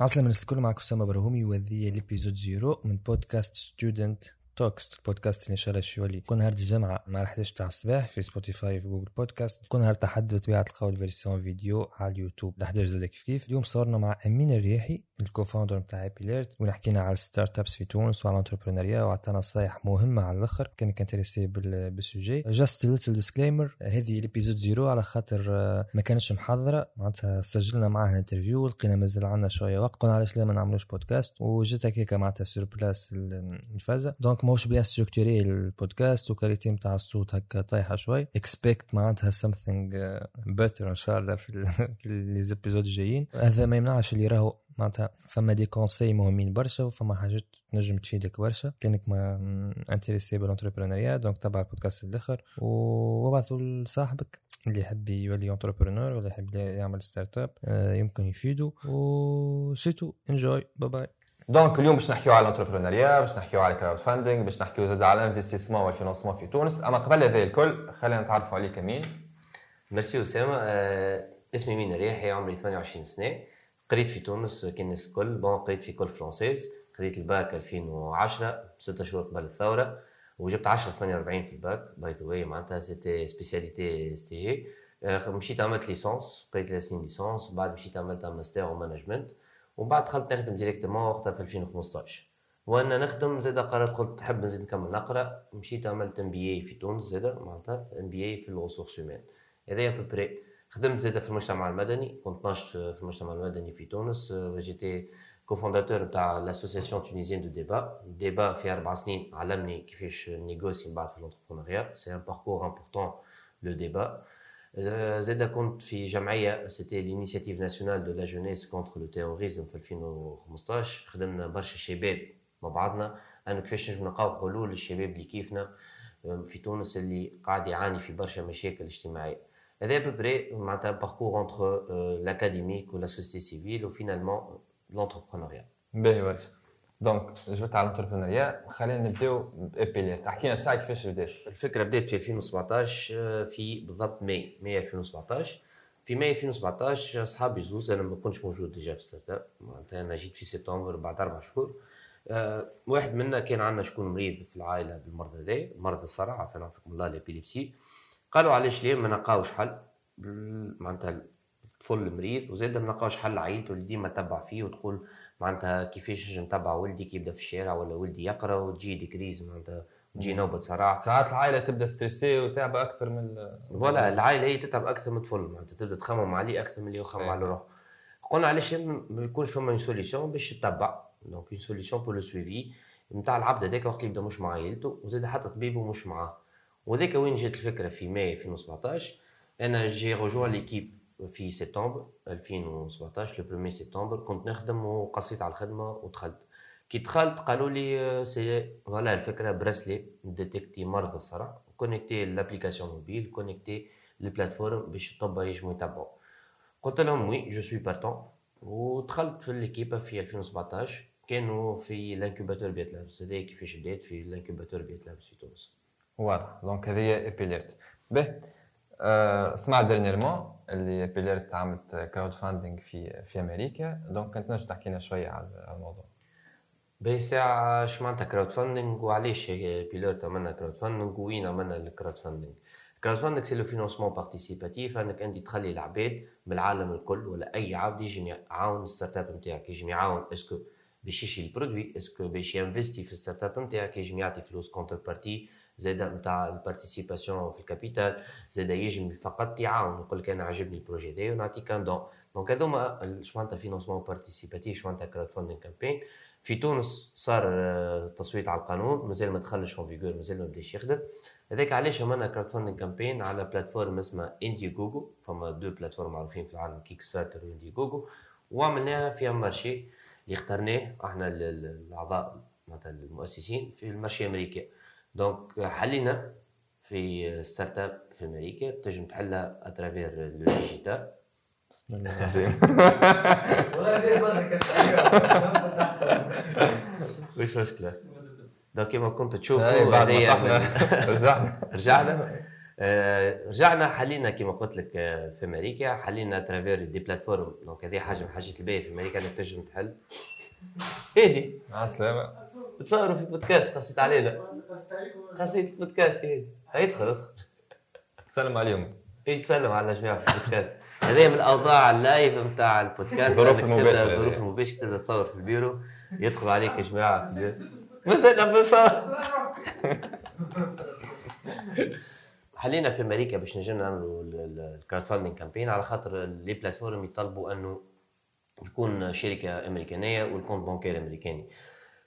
عسلامة الكل معكم أسامة برهومي وهذه l'épisode zéro من بودكاست Student Talks البودكاست اللي ان شاء الله يولي كل نهار الجمعة مع الحداش تاع الصباح في سبوتيفاي في جوجل بودكاست كل نهار لحد بطبيعة القول version vidéo على اليوتيوب. الحداش زاد كيف كيف. اليوم صورنا مع أمين الرياحي ال co-founder نتاع Epilert ونحكينا على ال startups في تونس وعلى ال entrepreneuriat وعطانا نصايح مهمة على الأخر. كانك intéressé بال sujet. just little disclaimer هذه l'épisode zéro على خاطر آه، ما كانتش محضرة معناتها سجلنا معاه interview لقينا مازال عندنا شوية وقت. قلنا علاش لا ما نعملوش بودكاست وجيت هكاك معناتها sur place الفازة. donc ماهوش bien structuré البودكاست و qualité نتاع الصوت هكا طايحة شوي. expect معناتها something better ان شاء الله في les épisodes الجايين. هذا ما يمنعش اللي راهو معناتها فما des conseils مهمين برشا وفما حاجات تنجم تفيدك برشا. كأنك ما intéressé بال entrepreneuriat donc تبع البودكاست للآخر. وابعثوا لصاحبك اللي يحب يولي entrepreneur ولا يحب يعمل startup يمكن يفيدو. و c'est tout enjoy bye bye donc اليوم باش نحكيو على ال entrepreneuriat باش نحكيو على crowdfunding باش نحكيو زاد على ال investissement وال financement في تونس. أما قبل هذا الكل خلينا نتعرفوا عليك أمين ميرسي أسامة. آه اسمي أمين رياحي عمري 28 سنة. قريت في تونس كالناس الكل. bon قريت في école française خذيت الباك 2010 ستة شهور قبل الثورة. وجبت 10 48 في ال bac. by the way معناتها c'était spécialité STG مشيت عملت licence قريت ثلاث سنين licence بعد مشيت عملت master و management ومن بعد دخلت نخدم directement وقتها في 2015 وأنا نخدم زاد قررت قلت تحب نزيد نكمل نقرأ مشيت عملت MBA في تونس زاد معناتها MBA في ال ressources humaines هذايا à peu près خدمت زاد في المجتمع المدني كنت ناشط في المجتمع المدني في تونس. j'étais cofondateur نتاع l'association tunisienne de débat débat في أربع سنين علمني كيفاش négocier من بعد في ال entrepreneuriat c'est un parcours important le débat زاد كنت في جمعيه c'était l'initiative nationale de la jeunesse contre le terrorisme في 2015 خدمنا برشا شباب مع بعضنا انه كيفاش نجم نلقاو حلول للشباب اللي كيفنا في تونس اللي قاعد يعاني في برشا مشاكل اجتماعيه هذا à peu près معناتها parcours entre l'académique و la société civile و finalement l'entrepreneuriat باهي donc جبت على ال entrepreneuriat خلينا نبداو ب Epilert تحكي لنا ساعه كيفاش بدات الفكرة بدات في 2017 في بالضبط ماي ماي 2017 في ماي 2017 اصحابي زوز أنا ما كنتش موجود déjà في startup معناتها أنا جيت في سبتمبر بعد أربع شهور أه واحد منا كان عندنا شكون مريض في العائله بالمرض هذا مرض الصرع عافانا فيكم الله ال épilepsie قالوا علاش ليه ما نلقاوش حل معناتها الطفل المريض وزاد ما نلقاوش حل عائلته اللي ديما تبع فيه وتقول معناتها كيفاش نجم نتبع ولدي كي يبدا في الشارع ولا ولدي يقرا وتجي des crises معناتها تجي نوبة صرع ساعات العائلة تبدأ stressée وتعب أكثر من voilà العائلة هي تتعب أكثر من الطفل معناتها تبدأ تخمم عليه أكثر من اللي يخمم على روحه. قلنا علاش ما يكونش فما solution باش تتبع donc une solution pour le suivi نتاع العبد هذاك وقت اللي يبدا مش مع عائلته وزاد حتى طبيبه مش معاه. وذاك وين جات الفكرة في ماي 2017 أنا j'ai rejoint l'équipe في سبتمبر 2017 le 1 سبتمبر كنت نخدم وقصيت على الخدمة ودخلت. كي دخلت قالوا لي c'est voilà الفكرة bracelet يديتكتي مرض الصرع connecté l'application mobile connectée ال plateforme باش الطب يجموا يتبعوا قلت لهم oui je suis partant. ودخلت في l'équipe في 2017 كانوا في ال incubateur Biat Labs. هذا كيفاش بديت في ال incubateur Biat Labs في تونس. واضح donc هذه هي Epilert به. أه سمعت dernièrement اللي Epilert عملت crowdfunding في في أمريكا donc كنت نجم تحكي لنا شوية على الموضوع باهي ساعة اش معناتها crowdfunding وعلاش Epilert عملنا crowdfunding وين عملنا ال crowdfunding crowdfunding c'est le financement participatif انك انت تخلي العباد من العالم الكل ولا اي عبد يجي يعاون ال startup نتاعك يجي يعاون est-ce que باش يشري ال produit est-ce que باش ينفستي في ال startup نتاعك يجي يعطي فلوس contrepartie زاد نتاع ال participation في ال capital زاد يجم فقط يعاون يقول لك أنا عجبني ال projet هذا ونعطيك un don donc هذوما شمعناتها financement participatif شمعناتها crowdfunding campaign في تونس صار تصويت على القانون مازال ما دخلش en vigueur مازال ما بداش يخدم. هذاك علاش عملنا crowdfunding campaign على plateforme اسمها Indiegogo فما deux plateformes معروفين في العالم Kickstarter و Indiegogo وعملناها في marché اللي اخترناه إحنا الأعضاء معناتها المؤسسين في ال marché الامريكي donc حلينا في startup في أمريكا تنجم تحلها à travers le digital بسم الله. وش مشكلة؟ donc كيما كنت تشوفوا بعد ما رجعنا. رجعنا. آه، رجعنا حلينا كما قلت لك آه، في أمريكا حلينا à travers des plateformes donc هذه حاجة من الحاجات الباهيه في أمريكا إنك تنجم تحل. هادي مع السلامة. تصوروا في بودكاست قصيت علينا قصيت بودكاست هادي هاي ادخل ادخل سلم عليهم. إيش سلم على جماعة في البودكاست؟ هذه من الأوضاع ال live نتاع البودكاست. ظروف المباشرة ظروف هذه. المباشره تبدا تصور في البيرو يدخل عليك يا البيرو مسألة بصور حلينا في أمريكا باش نجم نعملوا ال crowdfunding campaign على خاطر les plateformes يطلبوا أنه يكون شركة أمريكانية وال compte bancaire أمريكاني.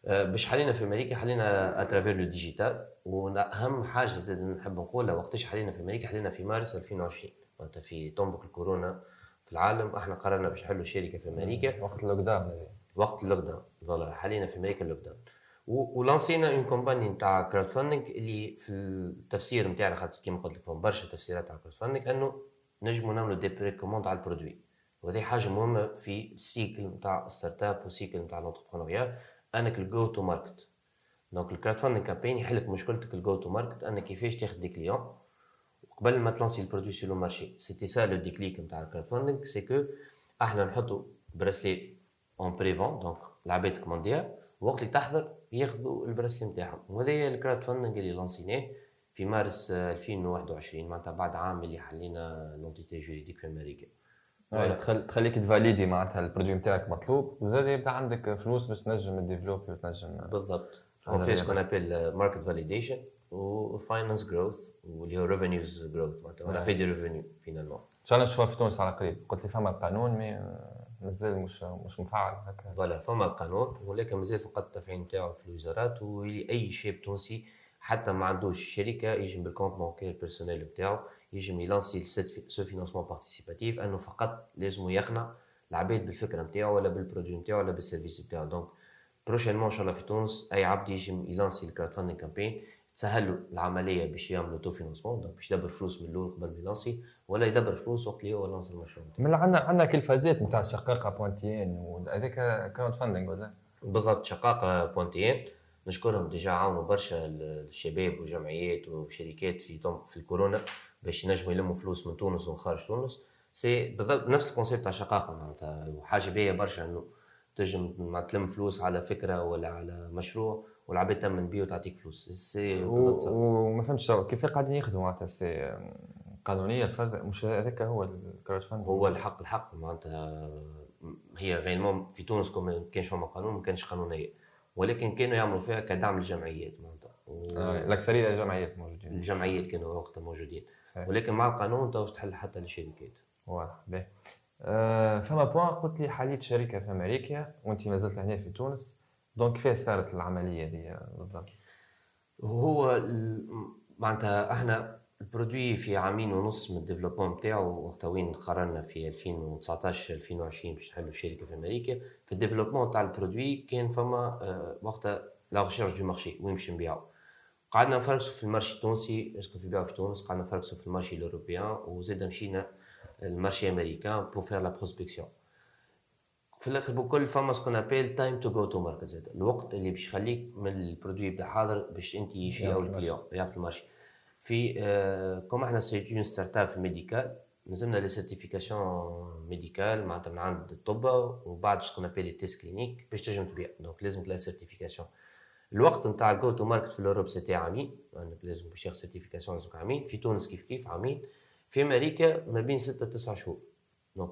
آه، باش حلينا في أمريكا حلينا à travers le digital واهم حاجة زاد نحب نقولها وقتاش حلينا في أمريكا؟ حلينا في مارس 2020 معناتها في تنبك الكورونا في العالم إحنا قررنا باش نحلوا شركة في أمريكا. وقت ال lockdown وقت ال lockdown voilà حاليا في أمريكا ال lockdown ولانسينا une campagne نتاع crowdfunding اللي في التفسير نتاعنا خاطر كيما قلت لكم برشا تفسيرات على crowdfunding أنه نجموا نعملوا des précommandes على ال produit. وهذه حاجة مهمة في ال cycle نتاع startup وال cycle نتاع ال entrepreneuriat أنك ال go to market donc ال crowdfunding campaign يحلك مشكلتك ال go to market أنك كيفاش تاخذ des clients قبل ما تلانسي ال produit sur le marché c'était ça le déclic نتاع ال crowdfunding c'est que إحنا نحطوا bracelet en prévente donc العباد كومونديها وقت اللي تحضر ياخذوا ال bracelet نتاعهم وهذا هي ال crowdfunding اللي لانسيناه في مارس آه، 2021 معناتها بعد عام اللي حلينا l'entité juridique في أمريكا. يعني تخل... تخليك تفاليدي معناتها ال produit نتاعك مطلوب. وزاد يبدا عندك فلوس باش تنجم تديفلوبي وتنجم بالضبط. on fait ce qu'on appelle market validation و finance growth واللي هو revenues growth معناتها ولا. في des revenus finalement إن شاء الله نشوفها في تونس على قريب. قلت لي فما قانون mais مازال مش مش مفعل هكا. voilà فما القانون ولكن مازال فقط التفعيل نتاعو في الوزارات وأي شاب تونسي حتى ما عندوش شركة يجم بال compte bancaire personnel نتاعو يجم يلانسي ce financement participatif أنه فقط لازم يقنع العباد بالفكرة نتاعو ولا بال produit نتاعو ولا بال service نتاعو donc prochainement إن شاء الله في تونس أي عبد يجم يلانسي ال crowdfunding campaign تسهل العملية باش يعملوا autofinancement donc باش يدبر فلوس من الأول قبل ما يلانسي ولا يدبر فلوس وقت اللي هو لانس المشروع. من عندنا عندنا كل فازات نتاع شقاقة point tn وهذاك crowdfunding ولا؟ بالضبط شقاقة point tn نشكرهم déjà عاونوا برشا ال- الشباب وجمعيات وشركات في في الكورونا. باش ينجموا يلموا فلوس من تونس ومن خارج تونس. c'est بالضبط نفس ال concept تاع شقاقة معناتها. وحاجة باهية برشا إنه تنجم مع تلم فلوس على فكرة ولا على مشروع والعباد تمن بيه وتعطيك فلوس. c'est بالضبط. و- وما فهمتش كيف قاعدين يخدموا معناتها؟ c'est قانونية الفازة مش هذاك هو ال crowdfunding هو الحق الحق معناتها. هي غير في تونس كون ما كانش فما قانون ما كانش قانونية. ولكن كانوا يعملوا فيها كدعم للجمعيات معناتها. و- آه، الأكثرية جمعيات موجودين. الجمعيات كانوا وقتها موجودين. صحيح. ولكن مع القانون تو تحل حتى للشركات واضح باهي. آه، فما point قلت لي حليت شركة في أمريكا وأنت ما زلت هنا في تونس. donc كيف صارت العملية دي بالضبط؟ ال- معناتها إحنا ال produit في عامين ونص من ال développement نتاعو وقتها وين قررنا في 2019 2020 باش نحلوا شركة في أمريكا. في ال développement تاع ال produit كان فما آه، وقتها la recherche de marché وين باش نبيعو. قعدنا نفركسوا في ال marché التونسي est-ce que في في تونس قعدنا نفركسوا في ال marché européen وزاد مشينا ال marché américain pour faire la prospection في الآخر بكل فما ce qu'on appelle time to go to market زاد الوقت اللي باش يخليك من ال produit يبدأ حاضر باش أنت يجي أو. ال client يعرف ال marché في آه comme إحنا c'est une startup في ال médical لازمنا les certifications médicales معناتها من عند الطب وبعد ce qu'on appelle test clinique باش تنجم تبيع. donc لازم la certification الوقت نتاع ال go to market في ال Europe c'était عامين انك لازم باش ياخذ certification لازمك عامين في تونس كيف كيف عامين في أمريكا ما بين ستة تسعة شهور. donc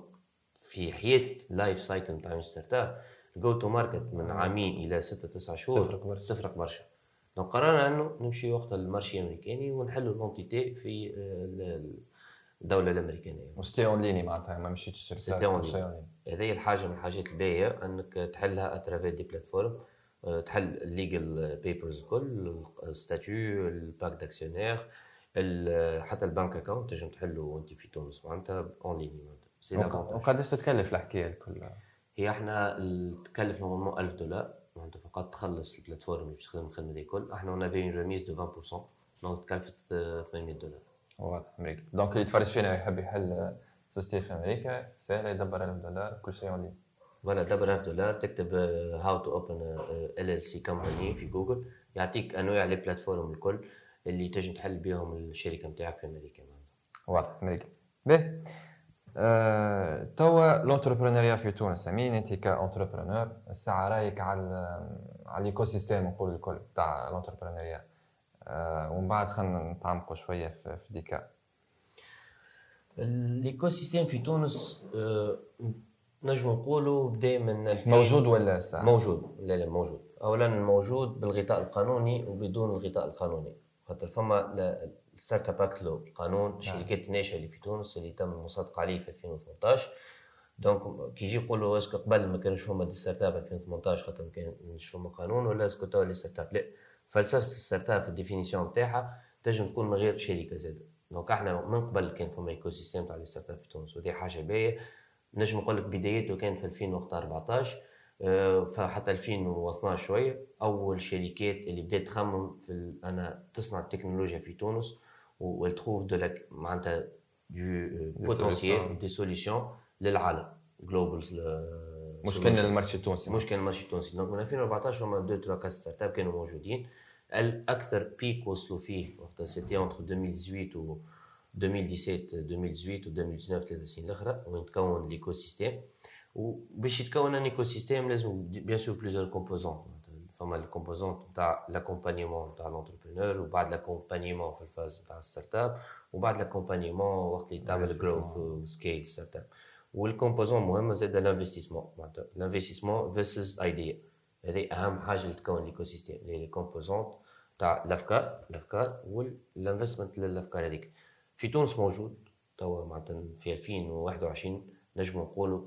في حياة life cycle نتاع startup ال go to market من عامين إلى ستة تسعة شهور تفرق برشا. تفرق برشا. donc قررنا إنه نمشي وقت ال marché الامريكاني ونحلوا l'entité في آه، ال- الدولة الأمريكانية. و c'était en ligne معناتها ما مشيتش ligne. en ligne هذه الحاجة من الحاجات الباهية أنك تحلها à travers des plateformes آه، تحل ال legal papers الكل ال statuts ال pacte d'actionnaires حتى ال bank account تنجم تحله وانت في تونس معناتها en ligne معناتها. c'est وقداش تتكلف الحكاية الكل؟ هي إحنا تكلف normalement 1000 دولار معناتها فقط تخلص ال plateforme اللي باش تخدم الخدمة دي الكل. إحنا on avait remise de 20% donc تكلفت آه، 800 دولار. واضح أمريكا donc اللي يتفرج فينا يحب يحل société في أمريكا سهل يدبر 1000 دولار كل شيء en ligne voilà دبر 1000 دولار تكتب how to open LLC company في جوجل يعطيك أنواع les plateformes الكل اللي تنجم تحل بهم الشركة نتاعك في أمريكا. واضح أمريكا. باهي توا l'entrepreneuriat في تونس. أمين أنت ك entrepreneur الساعة رأيك على على ال écosystème نقول الكل تاع l'entrepreneuriat آه، ومن بعد خلينا نتعمقوا شوية في, في ديكا. ال écosystème في تونس آه، نجم نقولوا بدا من 2000 موجود ولا الساعة موجود. لا لا موجود. اولا موجود بالغطاء القانوني وبدون الغطاء القانوني. خاطر فما ال startup act le قانون الشركات الناشئة اللي في تونس اللي تم المصادقه عليه في 2018 donc كي يجي يقولوا est-ce que قبل ما كانش فما des startups 2018 خاطر ما كانش فما قانون ولا est-ce que toutes les startups لا فلسفة ال startup في ال définition نتاعها تنجم تكون من غير شركة زاد donc إحنا من قبل كان فما écosystème تاع les startups في تونس ودي حاجة باهية. نجم نقول لك بدايته كانت في 2014 آه، فحتى 2012 شوية. أول شركات اللي بدأت تخمم في أنا تصنع التكنولوجيا في تونس وتخوف دو لك معناتها دو بوتنسيال دي سوليسيون للعالم جلوبال مش كان المارشي التونسي. مش كان المارشي التونسي. دونك من 2014 فما دو تروا كاس ستارت اب كانوا موجودين. الأكثر بيك وصلوا فيه وقتها سيتي اونتر 2018 و 2017 2018 و 2019 ثلاث سنين الاخرى وين تكون l'écosystème وباش يتكون un écosystème لازم bien sûr plusieurs composantes فما ال composante تاع l'accompagnement تاع l'entrepreneur وبعد l'accompagnement في ال phase تاع ال startup وبعد l'accompagnement وقت اللي تعمل growth و scale startup وال composante مهمه زاد ال investissement معناتها ال investissement versus idea هذه أهم حاجة اللي تكون l'écosystème اللي هي ال composante تاع الأفكار الافكار وال investment للأفكار هذيك. في تونس موجود توا معناتها في 2021 نجم نقولوا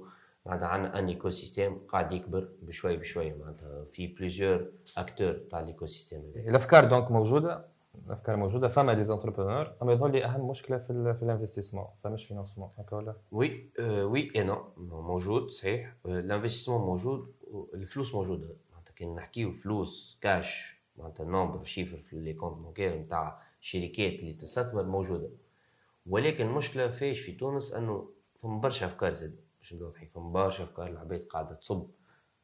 معناتها عندنا un écosystème قاعد يكبر بشوي بشوي معناتها. في plusieurs acteurs تاع ال écosystème الافكار donc موجودة الافكار موجودة فما des entrepreneurs أما يظل لي أهم مشكلة في في ال investissement فماش financement هكا ولا؟ oui oui et non موجود صحيح. ال investissement موجود الفلوس موجودة. معناتها كان نحكيو فلوس كاش معناتها nombre chiffres في les comptes bancaires نتاع الشركات اللي تستثمر موجودة. ولكن المشكلة فيش في تونس أنه فما برشا أفكار زاد. باش نبداو نحكي فما برشا أفكار العباد قاعدة تصب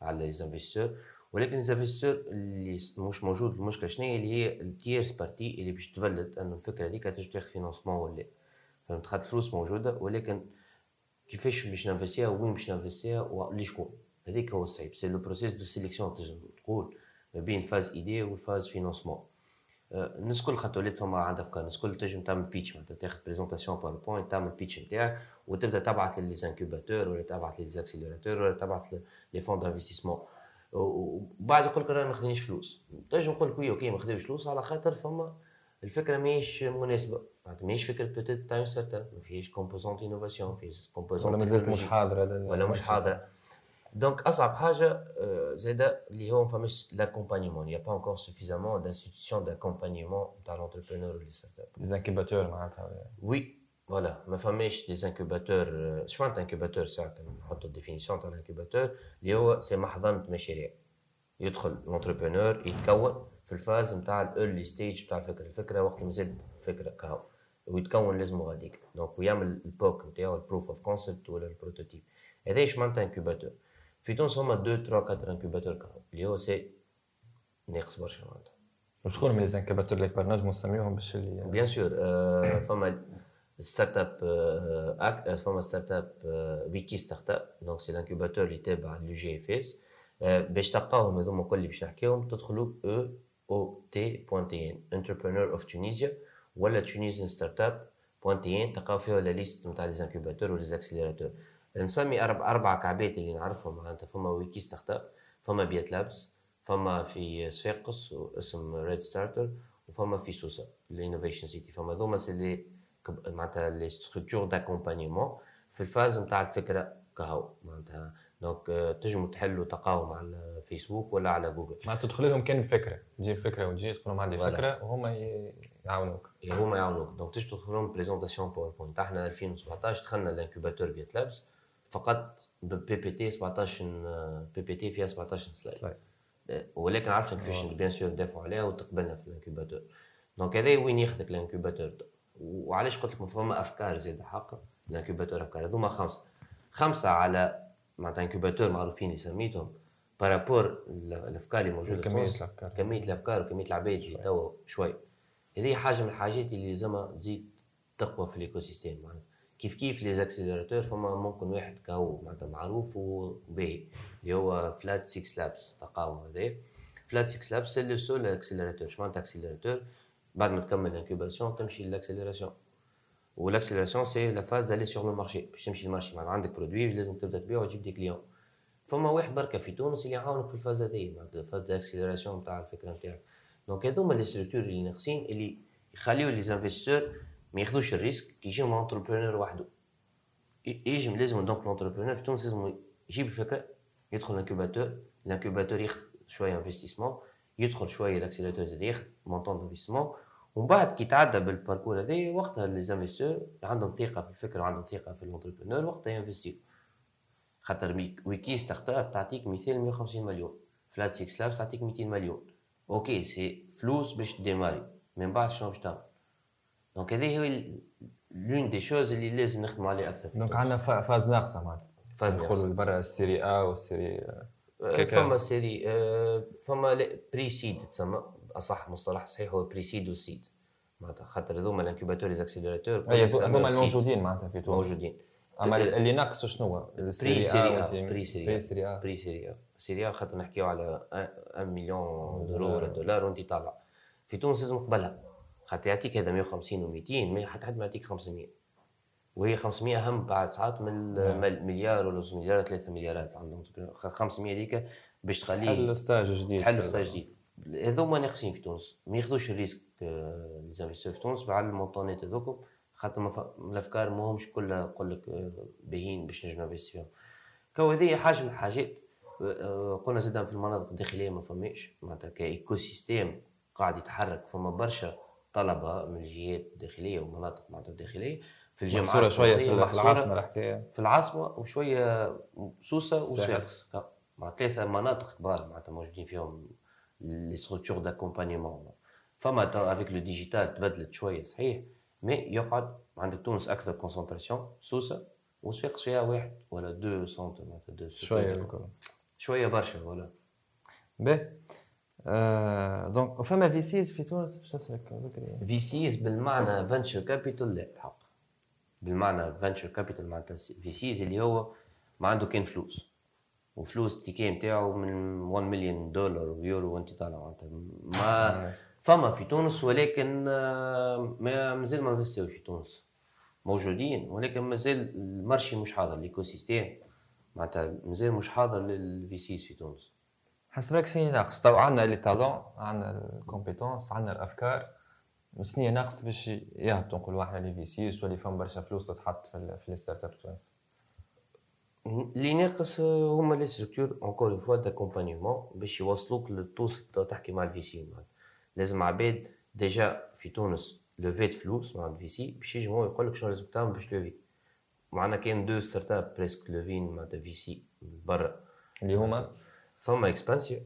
على les investisseurs ولكن لي اللي مش موجود. المشكلة شنو اللي هي ال tierce partie اللي باش تولد أنه الفكرة هذيك تجي تاخذ financement ولا فهمت؟ خاطر فلوس موجودة ولكن كيفاش باش ننفستيها وين باش ننفستيها ولشكون هذيك هو الصعيب. c'est le process de sélection تنجم تقول ما بين phase idée و phase financement الناس الكل خاطر ولات فما عندها افكار الناس الكل تنجم تعمل pitch معناتها تاخذ présentation PowerPoint تعمل pitch نتاعك وتبدا تبعث لل incubateurs ولا تبعث لل accélérateurs ولا تبعث les fonds d'investissement وبعد يقول لك أنا ما خذنيش فلوس تنجم نقول لك oui OK ما خذوش فلوس على خاطر فما الفكرة ماهيش مناسبه معناتها ماهيش فكره peut-être time start ما فيهاش composante innovation فيهاش composante ولا مازالت مش حاضره ولا مش حاضره donc اصعب حاجة زاده اللي هو ما فماش l'accompagnement il y a pas encore suffisamment d'institutions d'accompagnement تاع l'entrepreneur ولا startup des incubateurs معناتها oui voilà ما فماش des incubateurs شو معناتها incubateur ساعه نحطوا ال définition تاع ال incubateur اللي هو c'est محضنه مشاريع يدخل l'entrepreneur يتكون في ال phase نتاع ال early stage نتاع الفكرة. الفكرة وقت مازال فكرة كهو. ويتكون لازم غاديك. donc ويعمل ال POC نتاعو ال proof of concept ولا ال prototype هذا إيش معناتها انكوباتور في تونس هما دو تروا كاتر انكوباتور كانوا اللي هو سي ناقص برشا معناتها وشكون من ليزانكوباتور اللي كبار نجمو نسميوهم باش اللي بيان سور فما ستارت اب اك فما ستارت اب ويكي ستارت اب دونك سي لانكوباتور اللي تابع لو جي اف اس باش تلقاوهم هذوما الكل اللي باش نحكيهم تدخلوا أو أو تي بوان تي ان انتربرونور اوف تونيزيا ولا تونيزيان ستارت اب point tn تلقاو فيها la liste نتاع les incubateurs ولا accélérateurs نسمي أربع أربع كعبات اللي نعرفهم معناتها. فما ويكي ستارت اب فما بيت لابس فما في صفاقس اسم ريد ستارتر وفما في سوسة ال Innovation City. فما ذوما اللي معناتها les structures d'accompagnement في ال phase نتاع الفكرة كهو معناتها. دونك تنجموا تحلوا تلقاوهم على الفيسبوك ولا على جوجل ما تدخل لهم كان فكرة. تجيب فكرة وتجي تقول لهم عندي فكره وهما يعاونوك. هما يعاونوك. donc تجي تدخل لهم présentation PowerPoint إحنا 2017 دخلنا ال incubateur بيت لابس. فقط بي بي تي 17 بي بي تي فيها 17 slides. ولكن عرفنا كيفاش bien sûr ندافعوا عليها وتقبلنا في ال incubateur donc هذا وين ياخذك ال incubateur وعلاش قلت لك فما أفكار زاد حق ال incubateur أفكار هذوما خمسة. خمسة على معناتها incubateurs معروفين سميتهم par rapport الأفكار اللي موجودة كمية الأفكار. كمية الأفكار وكمية العباد اللي توا شوي. هذه حاجة من الحاجات اللي لازمها تزيد تقوى في ال écosystème معناتها. كيف كيف les accélérateurs فما ممكن واحد كهو معناتها معروف وباهي اللي هو فلات 6 لابس تلقاوه هذا فلات 6 لابس c'est le seul accélérateur معناتها accélérateur بعد ما تكمل ال incubation تمشي لل accélération. وال accélération c'est la phase d'aller sur le marché باش تمشي لل marché معناتها عندك produit لازم تبدأ تبيع وتجيب des clients فما واحد بركة في تونس اللي يعاونك في ال phase هذه معناتها phase d'accélération تاع الفكرة نتاعك. donc هذوما les structures اللي ناقصين اللي يخليو les investisseurs ما ياخذوش ال risque كي يجيهم entrepreneur وحده. يجم لازم donc l'entrepreneur في تونس لازم يجيب الفكرة يدخل ال incubateur ال incubateur ياخذ شوية investissement يدخل شوية ال accélérateur زاد ياخذ montant investissement ومن بعد كي تعدى بال parcours هذا وقتها les investisseurs عندهم ثقة في الفكرة وعندهم ثقة في ال entrepreneur وقتها ينفستيو. خاطر Wikistartup تعطيك مثال 150 مليون. Flat6Labs تعطيك 200 مليون. okay c'est فلوس باش تديماري. من بعد شنو باش تعمل؟ donc هذه هي l'une des choses اللي لازم نخدموا عليه أكثر donc عندنا phase ناقصه معناتها phase نقولوا برا ال série A وال série فما série فما pre-seed تسمى اصح مصطلح صحيح هو pre-seed و seed معناتها خاطر هذوما ال incubateurs accélérateurs هذوما الموجودين معناتها في تونس موجودين. أما اللي ناقص شنو هو؟ pré-série pré-série pré-série série خاطر نحكيو على 1 مليون دولار ولا دولار وانت طالع. في تونس لازم قبلها خاطر يعطيك هذا 150 و200 ما حتى حد ما يعطيك 500 وهي 500 أهم بعد ساعات من المليار ولا مليار 3 مليارات عندهم. 500 هذيك باش تخليه تحل stage جديد. تحل stage جديد. هذوما ناقصين في تونس. ما ياخذوش ال risque les investisseurs في تونس على ال montantet هذوكم. خاطر الأفكار ما همش كلها نقول لك آه، باهيين باش نجم نأنفستي فيهم que هذه حاجة من الحاجات. آه، قلنا زاد في المناطق الداخلية ما فماش. معناتها ك écosystème قاعد يتحرك فما برشا طلبة من الجهات الداخليه ومناطق معناتها الداخليه في الجامعات شوية في العاصمة الحكاية في العاصمة وشوية سوسة وصفاقس مع ثلاثة مناطق كبار معناتها موجودين فيهم les structures d'accompagnement فما avec le digital تبدلت شوية صحيح. mais يقعد عندك تونس أكثر concentration سوسة وصفاقس فيها واحد ولا deux centres معناتها deux شوية شوية برشا ولا باهي donc فما VCs في تونس باش بكري VCs بالمعنى venture capital لا الحق بالمعنى venture capital معناتها VCs اللي هو ما عنده كان فلوس. وفلوس ال ticket نتاعو من 1 مليون دولار ويورو وانت طالع معناتها. ما فما في تونس ولكن ما مازال ما نفسيوش في تونس. موجودين ولكن مازال ال marché مش حاضر ال écosystème معناتها مازال مش حاضر لل VCs في تونس. حسب شنو ناقص. طبعا عندنا les talents عندنا ال compétences عندنا الأفكار. شنو ناقص باش يهبطوا نقولوا إحنا les VC ولا فهم برشا فلوس تتحط في في لي ستارت up تونس اللي ناقص هما les structures encore une fois d'accompagnement باش يوصلوك للتوصل تحكي مع ال VC لازم عباد déjà في تونس لوفيت فلوس مع ال VC باش يجمعوا يقول لك شنو لازم تعمل باش لوفي معنا كاين deux start-up presque لوفين معناتها VC برا. اللي هما؟ فما Expensya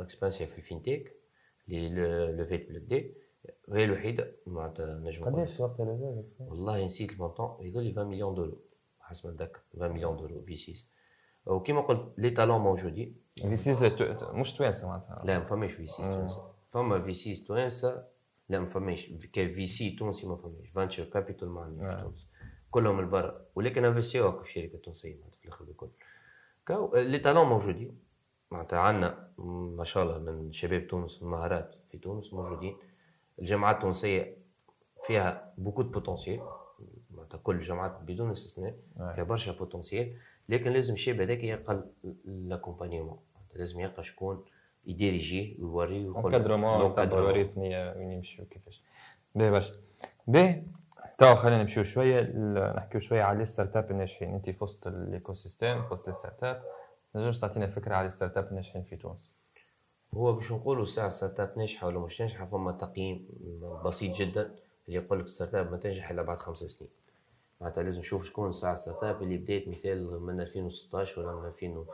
Expensya في ال fintech اللي لوفيت بالكدا هي الوحيده معناتها نجم قداش لوفيت والله نسيت ال montant يظل 20 مليون دولار حسب ما نتذكر 20 مليون دولار VCs وكيما قلت les talents موجودين في 6 مش توانسه معناتها لا ما فماش في 6 توانسه فما في 6 توانسه لا ما فماش VC تونسي ما فماش venture capital ما عندناش في تونس كلهم البرا ولكن انفستيو في شركه تونسيه في الآخر الكل les talents موجودين معناتها عندنا ما شاء الله من شباب تونس المهارات في تونس موجودين. الجامعات التونسية فيها beaucoup potentiel معناتها كل الجامعات بدون استثناء فيها برشا potentiel لكن لازم الشاب هذاك يلقى l'accompagnement لازم يلقى شكون يديريجيه ويوريه ويقول يوريثني وين يمشي وكيفاش باهي برشا. باهي. تو خلينا نمشيو شوية نحكيو شوية على les start-up الناجحين انت في وسط ال écosystème في وسط les start-up نجمش تعطينا فكرة على ال start-up الناجحين في تونس. هو باش نقولوا ساعة start-up ناجحة ولا مش ناجحة فما تقييم بسيط جدا اللي يقول لك start-up ما تنجح إلا بعد خمس سنين. معناتها لازم نشوف شكون ساعة start-up اللي بدات مثال من 2016 ولا من 2000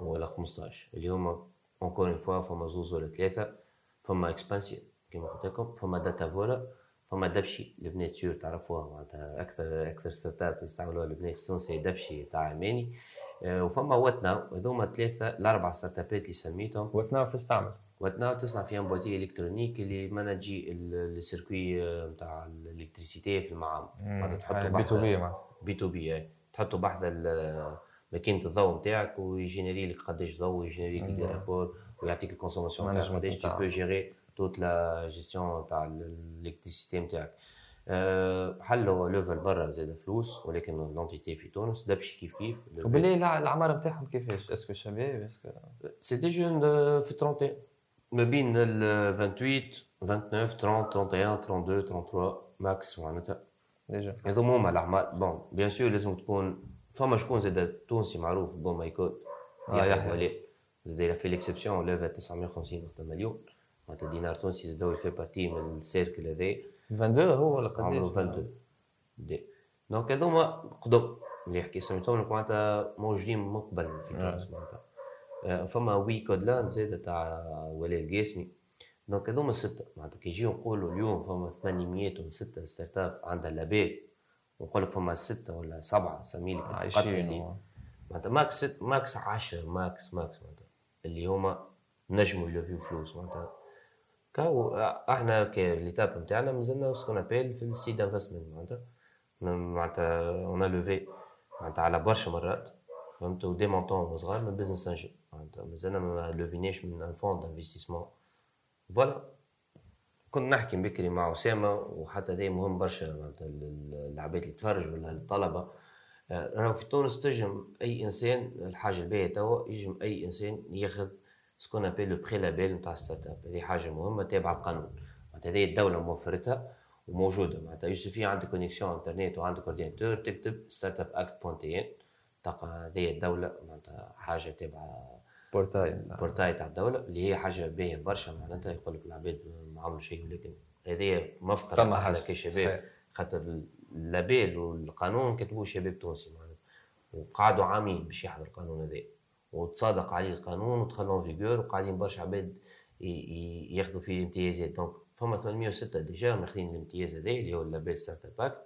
ولا 15 اللي هما encore une fois فما زوز ولا ثلاثة فما Expensya كيما قلت لكم فما Datavora فما Dabchy. البنات sûr تعرفوها معناتها أكثر أكثر start-up يستعملوها البنات التونسية Dabchy تاع عماني وفما Wattnow هذوما ثلاثة الأربع start-up ات اللي سميتهم. Wattnow فاش تعمل Wattnow تصنع فيها boîtier électronique اللي تمانجي ال circuit نتاع ال électricité في المعامل. معناتها تحطوا B2B بي تو بي تحطوا بحث ال- ماكينه الضوء نتاعك ويجينيري لك قداش ضوء ويجينيري لك دي رابور ويعطيك الكونسوماسيون نتاعك قداش تو. بو جيري توت لا جيستيون تاع الإلكتريسيتي نتاعك أه، حل هو ليفل برا زاد فلوس ولكن لونتيتي في تونس دبش كيف كيف وبالليل الع- العمارة نتاعهم كيفاش؟ اسكو شباب اسكو سي دي جون في الترونتين ما بين ال 28 29 30 31 32 33 ماكس معناتها. ديجا هذوما هما الاعمال بون بيان سور لازم تكون فما شكون زاد تونسي معروف بون ما يكون آه، يحيى. ولاء زاد fait l'exception ليفا 950 وقت مليون. معناتها دينار تونسي زاد في بارتي من السيركل هذا 22 هو ولا عمره قداش؟ 22 دي. دونك هذوما قدم اللي يحكي سميتهم لك معناتها موجودين من قبل في تونس معناتها. آه، فما وي كود لاند زاد تاع ولاء القاسمي دونك هذوما ستة معناتها. كي يجيو نقولوا اليوم فما 800 وستة ستارت اب عندها لابيل ونقول لك فما ستة ولا سبعة سمي لك الفقط عايشين اللي و- معناتها ماكس ست ماكس 10 ماكس ماكس معناتها. اللي هما نجموا يلوفيو فلوس معناتها. كاو إحنا كليتاب نتاعنا مازلنا سكون ابيل في السيد انفستمنت معناتها. معناتها اون لوفي معناتها على برشا مرات فهمت؟ ودي مونطون صغار من بزنس انجل معناتها. مازلنا ما لوفيناش من ان فون دانفستيسمون voilà كنت نحكي بكري مع أسامة وحتى ده مهم برشا معناتها ال- العباد اللي تفرج ولا الطلبة. راهو في تونس تجم أي إنسان الحاجة الباهية توا يجم أي إنسان ياخذ ce qu'on appelle le pré-label نتاع startup هذه حاجة مهمة تابعه القانون. معناتها هذه الدولة موفرتها وموجودة. معناتها يوسفي عندك connexion internet وعندك ordinateur تكتب startup act point tn تلقى هذه الدولة معناتها حاجة تابعة portail نتاع. ال portail تاع الدولة اللي هي حاجة باهية برشا. معناتها يقول لك العباد ما عملوا شيء ولكن هذه مفخر فما حاجة. كشباب. خاطر ال label والقانون كتبوه شباب تونسي. معناتها وقعدوا عامين باش يحضر القانون هذا. وتصادق عليه القانون ودخل vigueur وقاعدين برشا عباد ياخذوا فيه امتيازات donc فما 806 déjà ماخذين الامتياز هذا اللي هو ال label startup act.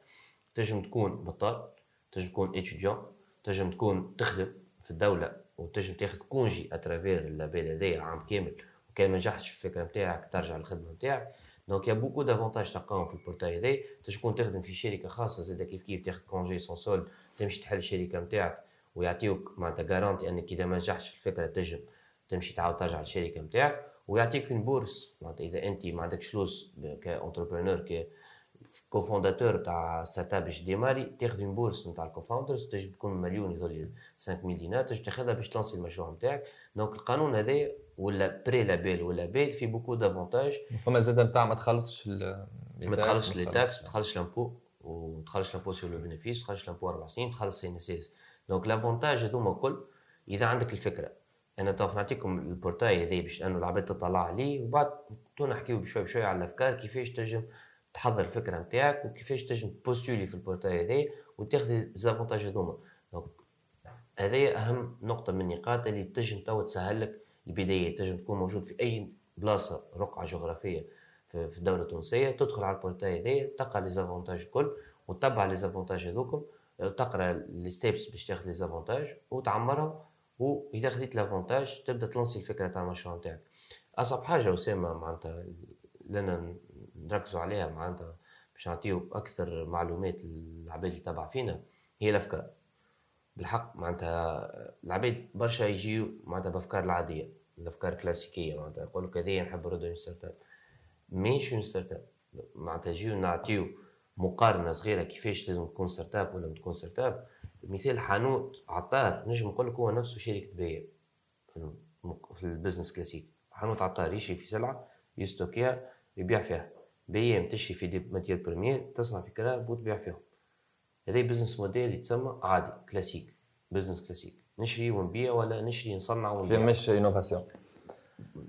تنجم تكون بطال تنجم تكون étudiant تنجم تكون تخدم في الدولة وتنجم تاخذ congé à travers ال label هذايا عام كامل. وكان ما نجحتش في الفكرة نتاعك ترجع للخدمة نتاعك donc y a beaucoup d'avantages تلقاهم في ال portail هذا تنجم تكون تخدم في شركة خاصة زاد كيف كيف تاخذ congé sans solde تمشي تحل الشركة نتاعك ويعطيوك معناتها garantie أنك إذا ما نجحتش في الفكرة تنجم تمشي تعاود ترجع للشركة نتاعك ويعطيك une bourse معناتها إذا أنت ما عندكش فلوس ك entrepreneur ك co-fondateur تاع startup باش démarrer تاخذ une bourse نتاع ال co-founders تنجم تكون مليون يظل 5000 دينار تنجم تاخذها باش ت lancer المشروع نتاعك donc القانون هذا ولا pré-label ولا label في beaucoup d'avantages فما زاد نتاع ما تخلصش ما تخلصش les taxes ما تخلصش l'impôt وما تخلصش l'impôt sur le bénéfice ما تخلصش l'impôt أربع سنين تخلص CNSS. donc l'avantage هذوما الكل اذا عندك الفكرة أنا تو نعطيكم ال portail هذا باش انه العباد تطلع عليه وبعد تو نحكيو بشوي بشوي على الافكار كيفاش تنجم تحضر الفكرة نتاعك وكيفاش تنجم ت postuler في ال portail هذا وتاخذ les avantages هذوما donc هذه اهم نقطه من النقاط اللي تنجم توا تسهل لك البدايه تنجم تكون موجود في اي بلاصه رقعه جغرافيه في الدولة التونسيه تدخل على ال portail هذايا تلقى les avantages الكل وتتبع les avantages هذوكم تقرأ les steps باش تاخذ les avantages وتعمرهم وإذا خذيت l'avantage تبدأ ت lancer الفكرة تاع المشروع نتاعك. أصعب حاجة أسامة معناتها لنا نركزوا عليها معناتها باش نعطيو أكثر معلومات للعباد اللي تابع فينا هي الأفكار. بالحق معناتها العباد برشا يجيو معناتها بأفكار العادية الأفكار الكلاسيكية معناتها يقول لك نحب نرد startup. ماهيش startup. معناتها يجيو نعطيو مقارنة صغيرة كيفاش لازم تكون startup ولا ما تكون startup مثال حانوت عطار نجم نقول لك هو نفسه شركة بيع في المق... في ال business classique حانوت عطار يشري في سلعة ي stocker ها يبيع فيها. ou bien تشري في des matières premières تصنع في كراب وتبيع فيهم. هذا business model يتسمى عادي classique business classique نشري ونبيع ولا نشري نصنع في ونبيع مش innovation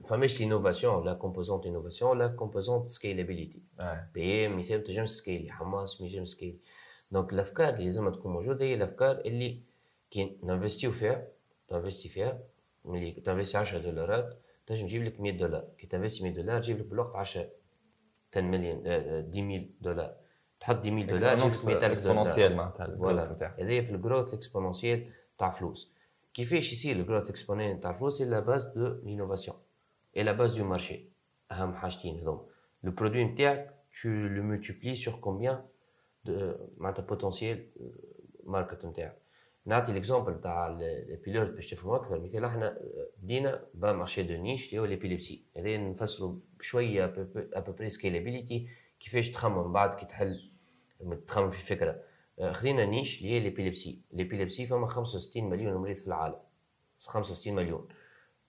فماش l'innovation la composante innovation la composante scalability آه. بي مثال تنجم scaler حماص ما ينجم scaler donc الافكار اللي لازم تكون موجودة هي الافكار اللي كي ن investir و فيها. t'investis فيها ملي t'investis 10 دولارات تنجم تجيب لك 100 دولار. كي t'investis 100 دولار تجيب لك بالوقت 10 10 مليون آه، آه، 10000 دولار. تحط 100 دولار تجيب لك 100000 دولار. exponentiel معناتها voilà. هذه في ال growth exponentiel تاع فلوس. كيفاش يصير ال growth exponentiel تاع الفلوس c'est la base de l'innovation et la base de marché اهم حاجتين هذوما le produit نتاعك tu le multiplies sur combien de معناتها potential market نتاعك نعطي l'exemple تاع Epilert باش تفهموا أكثر مثال إحنا بدينا par marché de niche اللي هو l'épilepsie هذا نفصلوا بشويه à peu près scalability كيفاش تخمم بعد كي تحل تخمم في فكره خذينا niche اللي هي l'épilepsie l'épilepsie فما 65 مليون مريض في العالم. 65 مليون.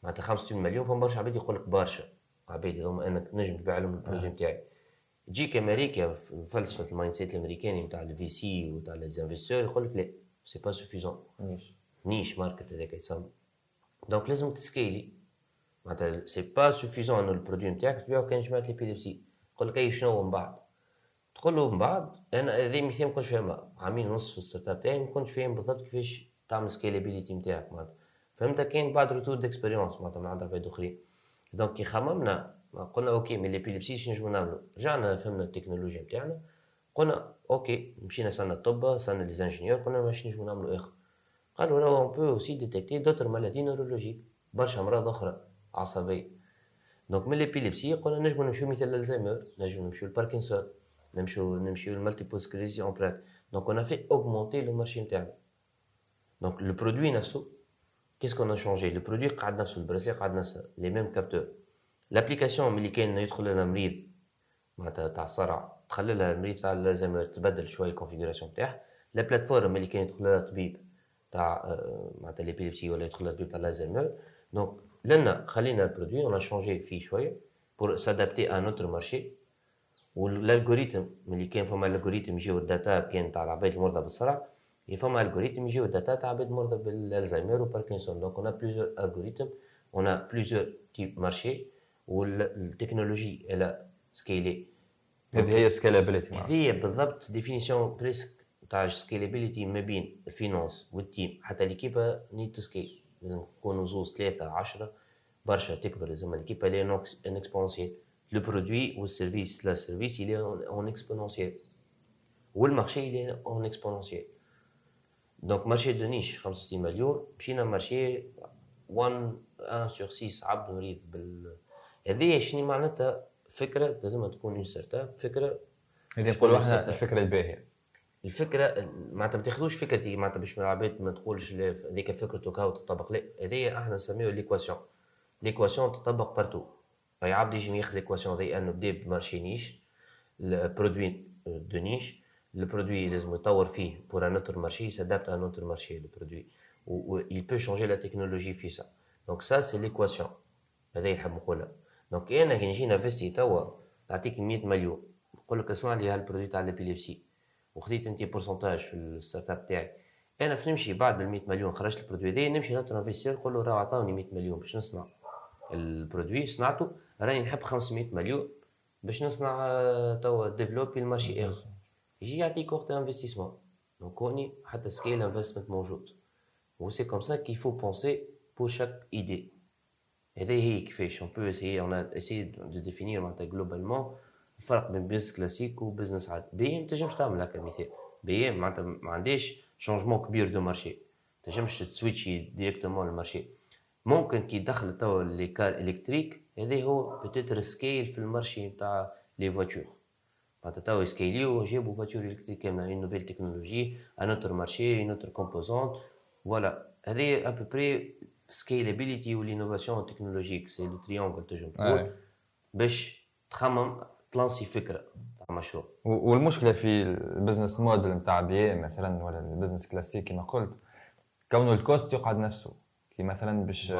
معناتها 65 مليون فما برشا عباد يقول لك برشا. عباد هذوما أنك نجم تبيع لهم ال produit نتاعي. تجيك أمريكا فلسفة ال mindset الامريكاني نتاع ال VC وتاع les investors يقول لك la c'est pas suffisant niche. niche market هذاك يتسمى donc لازم ت scaler. معناتها c'est pas suffisant إنه ال produit نتاعك تبيعو كان جماعة l'épilepsie يقول لك أي شنو من بعد؟ تقول له من بعد أنا هذه مثال ما كنتش فاهمها عامين ونص في ال startup تاعي ما كنتش فاهم بالضبط كيفاش تعمل scalability نتاعك معناتها. فهمتها كان بعد retour d'expérience معناتها من عند عباد أخرين. donc كي خممنا قلنا okay من l'épilepsie شنو نجمو نعملو؟ رجعنا فهمنا التكنولوجيا نتاعنا قلنا okay مشينا سالنا الطب سالنا les ingénieurs قلنا واش نجمو نعملو آخر؟ قالوا راهو on peut aussi détecter d'autres maladies neurologiques برشا امراض أخرى عصبية. donc من l'épilepsie قلنا نجمو نمشيو مثل الزهايمر نجمو نمشيو الباركنسون نمشيو نمشيو ال multiple sclérose en plaques donc on fait augmenter le marché نتاعنا donc le produit نفسه qu'est-ce qu'on a changé? Le produit قعد نفسه ال bracelet قعد نفسه les mêmes capteurs. l'application ملي كان يدخل لنا مريض معناتها تاع الصرع تخلي لها المريض تاع الزهايمر تبدل شوية ال configuration تاعها la plateforme اللي كان يدخل لها طبيب تاع معناتها l'épilepsie ولا يدخل لها طبيب تاع الزهايمر donc لنا خلينا ال produit on changeait فيه شوية pour s'adapter à notre marché وال algorithme ملي كان فما ال algorithme يجيو ال data كان تاع العباد المرضى بالصرع فما algorithme يجيو ال data تاع عباد مرضى بالالزهايمر وباركنسون donc on a plusieurs algorithmes, on a plusieurs types marchés وال technologie elle a scalé هذه هي scalabilité هذه بالضبط définition presque تاع scalabilité ما بين ال finance وال team حتى l'équipe a need to scale لازم نكونوا زوز ثلاثة عشرة برشا تكبر لازم l'équipe elle est en exponentiel, le produit وال service, la service il est en exponentiel. وال marché il est en exponentiel. donc marché de niche 65 مليون. مشينا marché 1 1 sur 6 عبد مريض بال هذه شنو معناتها؟ فكرة لازم تكون en start فكرة هذه نقولوا إحنا الفكرة الباهية. الفكرة معناتها ما تاخذوش فكرتي معناتها باش العباد ما تقولش هذيك فكرته كاو تطبق. لا هذه إحنا نسميوها l'équation l'équation تطبق partout اي عبد يجي ياخذ l'équation هذه إنه بدا ب marché niche. ال produit de niche ال produit لازم يطور فيه pour un autre marché, s'adapte à un autre marché, le produit و il peut changer la technologie في ça. donc ça c'est l'équation هذا نحب نقولها donc أنا كي نجي n'investi توا نعطيك 100 مليون. نقول لك اصنع لي هال produit تاع ال épilepsie وخذيت أنت pourcentage في ال startup تاعي. أنا في نمشي بعد بال 100 مليون خرجت ال produit هذايا نمشي un autre investisseur نقول له راه عطاوني 100 مليون باش نصنع ال produit صنعته. راني نحب 500 مليون باش نصنع توا développer ال marché آخر. يجي يعطيك وقت investissement donc هوني حتى scale investment موجود. و c'est comme ça qu'il faut penser pour chaque idée هذا هي كيفاش on peut essayer, on essaye de définir معناتها globalement الفرق بين business classique و business عادي, bah ما تنجمش تعمل هكا مثال bah معناتها ما عنديش changement كبير de marché ما تنجمش t switchi directement ال marché ممكن كي دخل توا les cars électriques هذا هو peut-être scale في ال marché نتاع les voitures معناتها توا scale يو جابوا voiture électrique كامله une nouvelle technologie, un autre marché, une autre composante, voilà هذه à peu près scalabilité وال innovation technologique c'est le triangle تنجم تقول باش تخمم ت lancer فكرة تاع مشروع. والمشكلة في ال business model نتاع bah مثلا ولا ال business classique كما قلت كونه ال cost يقعد نفسه. كي مثلا باش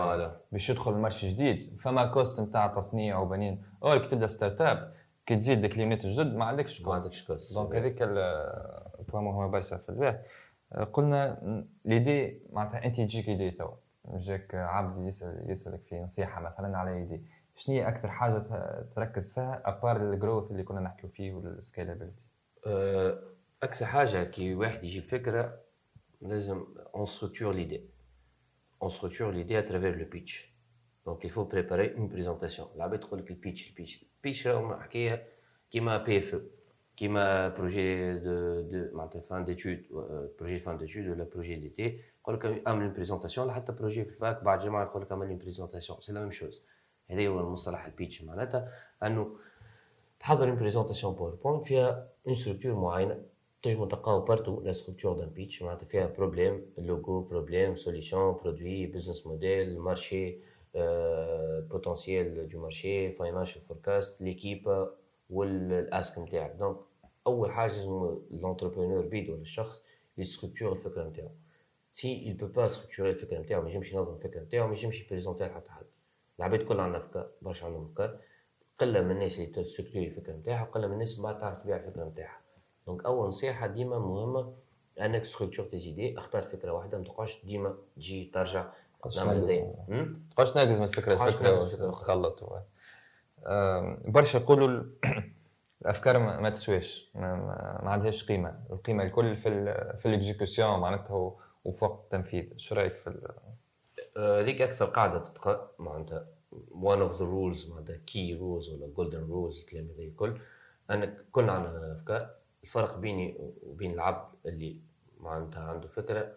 باش يدخل ال marché جديد. فما cost نتاع تصنيع وبنين. أو كي تبدأ startup كي تزيد الكليونات الجدد ما عندكش cost ما عندكش cost donc هذيك ال point مهمه برشا في البيع قلنا l'idée معناتها انت تجيك idée توا. جاك عبد يسأل يسألك في نصيحة مثلا على idée شنو هي أكثر حاجة تركز فيها à part ال growth اللي كنا نحكيو فيه وال scalabilité أكثر حاجة كي واحد يجيب فكرة لازم on structure l'idée, on structure l'idée à travers le pitch donc il faut préparer une présentation. العباد تقول لك ال pitch ال pitch ال pitch راهو حكايه كيما PFE كيما projet de de معناتها fin d'études projet fin d'études ولا projet d'été يقول لك اعمل présentation حتى projet في ال fac بعد جمعه يقول لك اعمل présentation c'est la même chose هذا هو المصطلح ال pitch معناتها أنه تحضر présentation PowerPoint فيها une structure معينة. تنجموا تلقاو partout la structure d'un pitch معناتها فيها problème, logo, problème, solution, produit, business model, marché, potentiel de marché, financial forecast, l'équipe وال ask نتاعك donc اول حاجة لازم l'entrepreneur بيدو ولا الشخص ي structurer الفكرة نتاعو si il peut pas structurer الفكرة نتاعو ما يجمش ينظم الفكرة نتاعو ما يجمش ي présenter لحتى حد العباد كلها عندها افكار برشا عندهم افكار قله من الناس اللي ت structurer الفكرة نتاعها وقله من الناس ما تعرف تبيع الفكرة نتاعها donc اول نصيحه ديما مهمه انك structure tes idées اختار فكره واحدة ما تقعدش ديما تجي ترجع نعمل زي تقعدش ناقز من فكره تقعدش فكره آم، برشا يقولوا ال- الأفكار ما, ما تسواش ما, ما, ما عندهاش قيمة. القيمة الكل في ال في ال exécution معناتها و- وفي وقت التنفيذ. شو رأيك في ال- هذيك أكثر قاعدة تلقى معناتها one of the rules معناتها key rules ولا golden rules الكلام هذا الكل. انك كلنا عندنا أفكار. الفرق بيني وبين العبد اللي معناتها عنده فكرة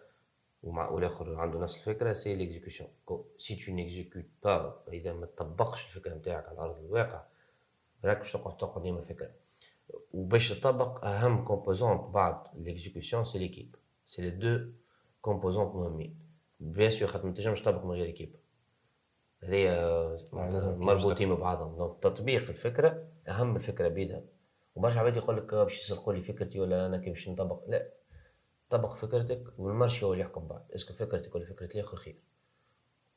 ومع والآخر عنده نفس الفكرة c'est l'exécution, si tu n'exécutes pas إذا ما تطبقش الفكرة نتاعك على أرض الواقع راك باش تقعد تقعد ديما فكرة. وباش تطبق أهم composante بعد l'exécution c'est l'équipe c'est les deux composantes مهمين. bien sûr خاطر ما تنجمش تطبق من غير équipe هذيا لازم مربوطين ببعضهم. donc تطبيق الفكرة أهم الفكرة بيدها. وبرشا عباد يقول لك آه، باش يسرقوا لي فكرتي ولا أنا كي باش نطبق. لا طبق فكرتك وال marché هو اللي يحكم بعد. est-ce que فكرتك ولا فكرة الآخر خير.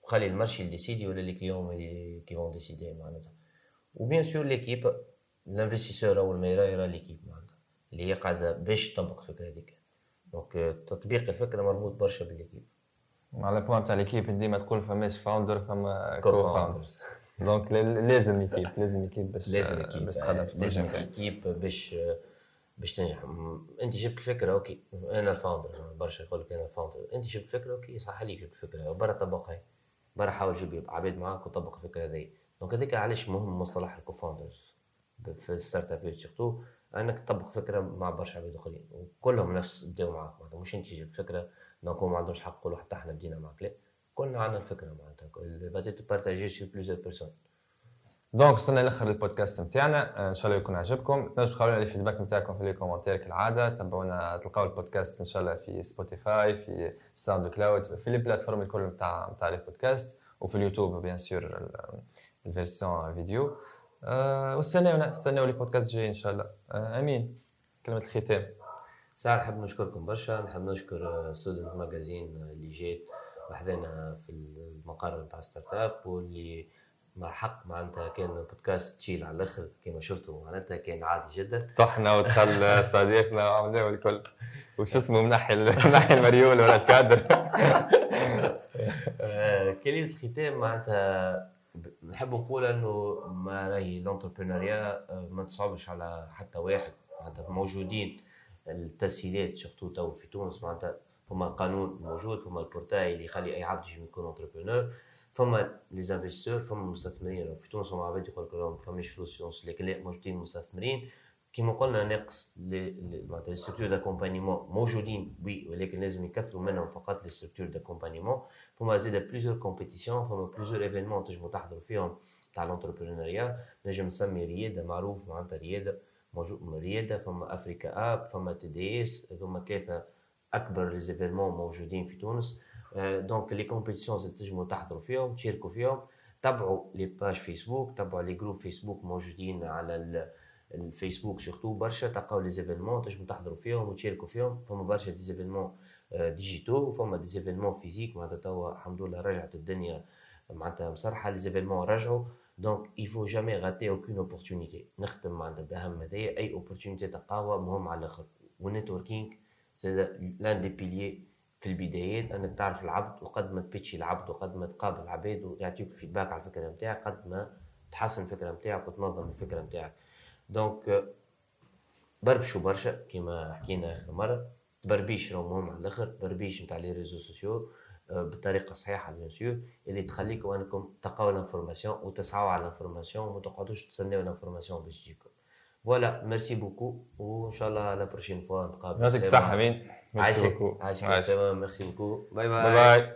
وخلي ال marché اللي décider ولا les clients اللي qui vont décider معناتها. و bien sûr l'équipe, l'investisseur اول ما يرى يرى l'équipe معناتها اللي هي قاعدة باش تطبق الفكرة هذيك. donc آه، تطبيق الفكرة مربوط برشا ب l'équipe على point تاع l'équipe ديما تقول فماش founder فما co co-founders. founders donc لازم équipe لازم équipe باش لازم équipe باش تقدم لازم. équipe باش باش تنجح. انت جبت الفكرة okay أنا ال founder برشا يقول لك أنا ال founder. انت جبت الفكرة okay صح عليك جبت الفكرة برا طبقها برا حاول جيب عباد معاك وطبق الفكرة هذه donc هذيك علاش مهم مصطلح ال co-founders في ال startup surtout أنك تطبق فكرة مع برشا عباد آخرين. وكلهم نفس بداو معاك. معناتها مش انت جبت فكرة donc ما عندهمش حق يقولوا حتى إحنا بدينا معاك. لا. كلنا عندنا الفكرة معناتها بديت ت partager sur plusieurs personnes donc وصلنا لآخر البودكاست نتاعنا إن شاء الله يكون عجبكم. تنجموا تخلوا لنا ال feedback نتاعكم في les commentaires كالعادة. تابعونا تلقاو البودكاست إن شاء الله في سبوتيفاي في ساوند كلاود في les plateformes الكل نتاع نتاع les podcasts وفي اليوتيوب bien sûr ال version vidéo أه واستناونا استناو les podcasts جاي إن شاء الله. أه آمين. كلمة الختام. ساعة نحب نشكركم برشا. نحب نشكر ستودنت ماجازين اللي جات وحدنا في المقر نتاع startup واللي مع حق معناتها كان بودكاست تشيل على الآخر كما شفتوا معناتها كان عادي جدا. طحنا ودخل صديقنا وعملناه الكل وش اسمه؟ منحي منحي المريول ولا الكادر. آه، كلمة الختام معناتها؟ نحب نقول إنه ما راهي ال entrepreneuriat ما تصعبش على حتى واحد. معناتها موجودين التسهيلات surtout تو في تونس معناتها. فما قانون موجود فما ال portail اللي يخلي أي عبد يجي يكون entrepreneur فما les investisseurs فما مستثمرين في تونس فما عباد يقول لك فماش فلوس تونس لكن لا موجودين مستثمرين كيما قلنا ناقص معناتها les structures d'accompagnement موجودين oui ولكن لازم يكثروا منهم فقط les structures d'accompagnement فما زاد plusieurs compétitions فما plusieurs événements تنجموا تحضروا فيهم تاع l'entrepreneuriat نجم نسمي رياده معروف معناتها رياده موجود رياده فما افريكا اب فما تي دي اس هذوما ثلاثة أكبر les événements موجودين في تونس. donc les compétitions تنجموا تحضروا فيهم تشاركوا فيهم. تابعوا les pages Facebook تابعوا les groupes Facebook موجودين على ال- الفيسبوك surtout برشا تلقاو les événements تنجموا تحضروا فيهم وتشاركوا فيهم. فما برشا des événements digitaux وفما des événements physiques معناتها توا الحمد لله رجعت الدنيا معناتها مسرحه les événements رجعوا. donc il faut jamais rater aucune نختم معناتها بأهم هذايا أي opportunité تلقاوها مهم على الآخر. وال networking زاد l'un des piliers في البدايات أنك تعرف العبد وقد ما ت pitcher العبد وقد ما تقابل العباد ويعطيوك feedback على الفكرة نتاعك قد ما تحسن الفكرة نتاعك وتنظم الفكرة نتاعك donc بربشوا برشا كيما حكينا آخر مرة. تبربيش راهو مهم على الآخر بربيش نتاع les réseaux sociaux آه، بالطريقة الصحيحه bien sûr اللي تخليكم انكم تلقاو ال information وتسعوا على ال information وما تقعدوش تستناو ال information باش تجيكم voilà merci beaucoup وان شاء الله la prochaine fois نتقابل يعطيك الصحه مين merci beaucoup عايشك. merci beaucoup bye bye bye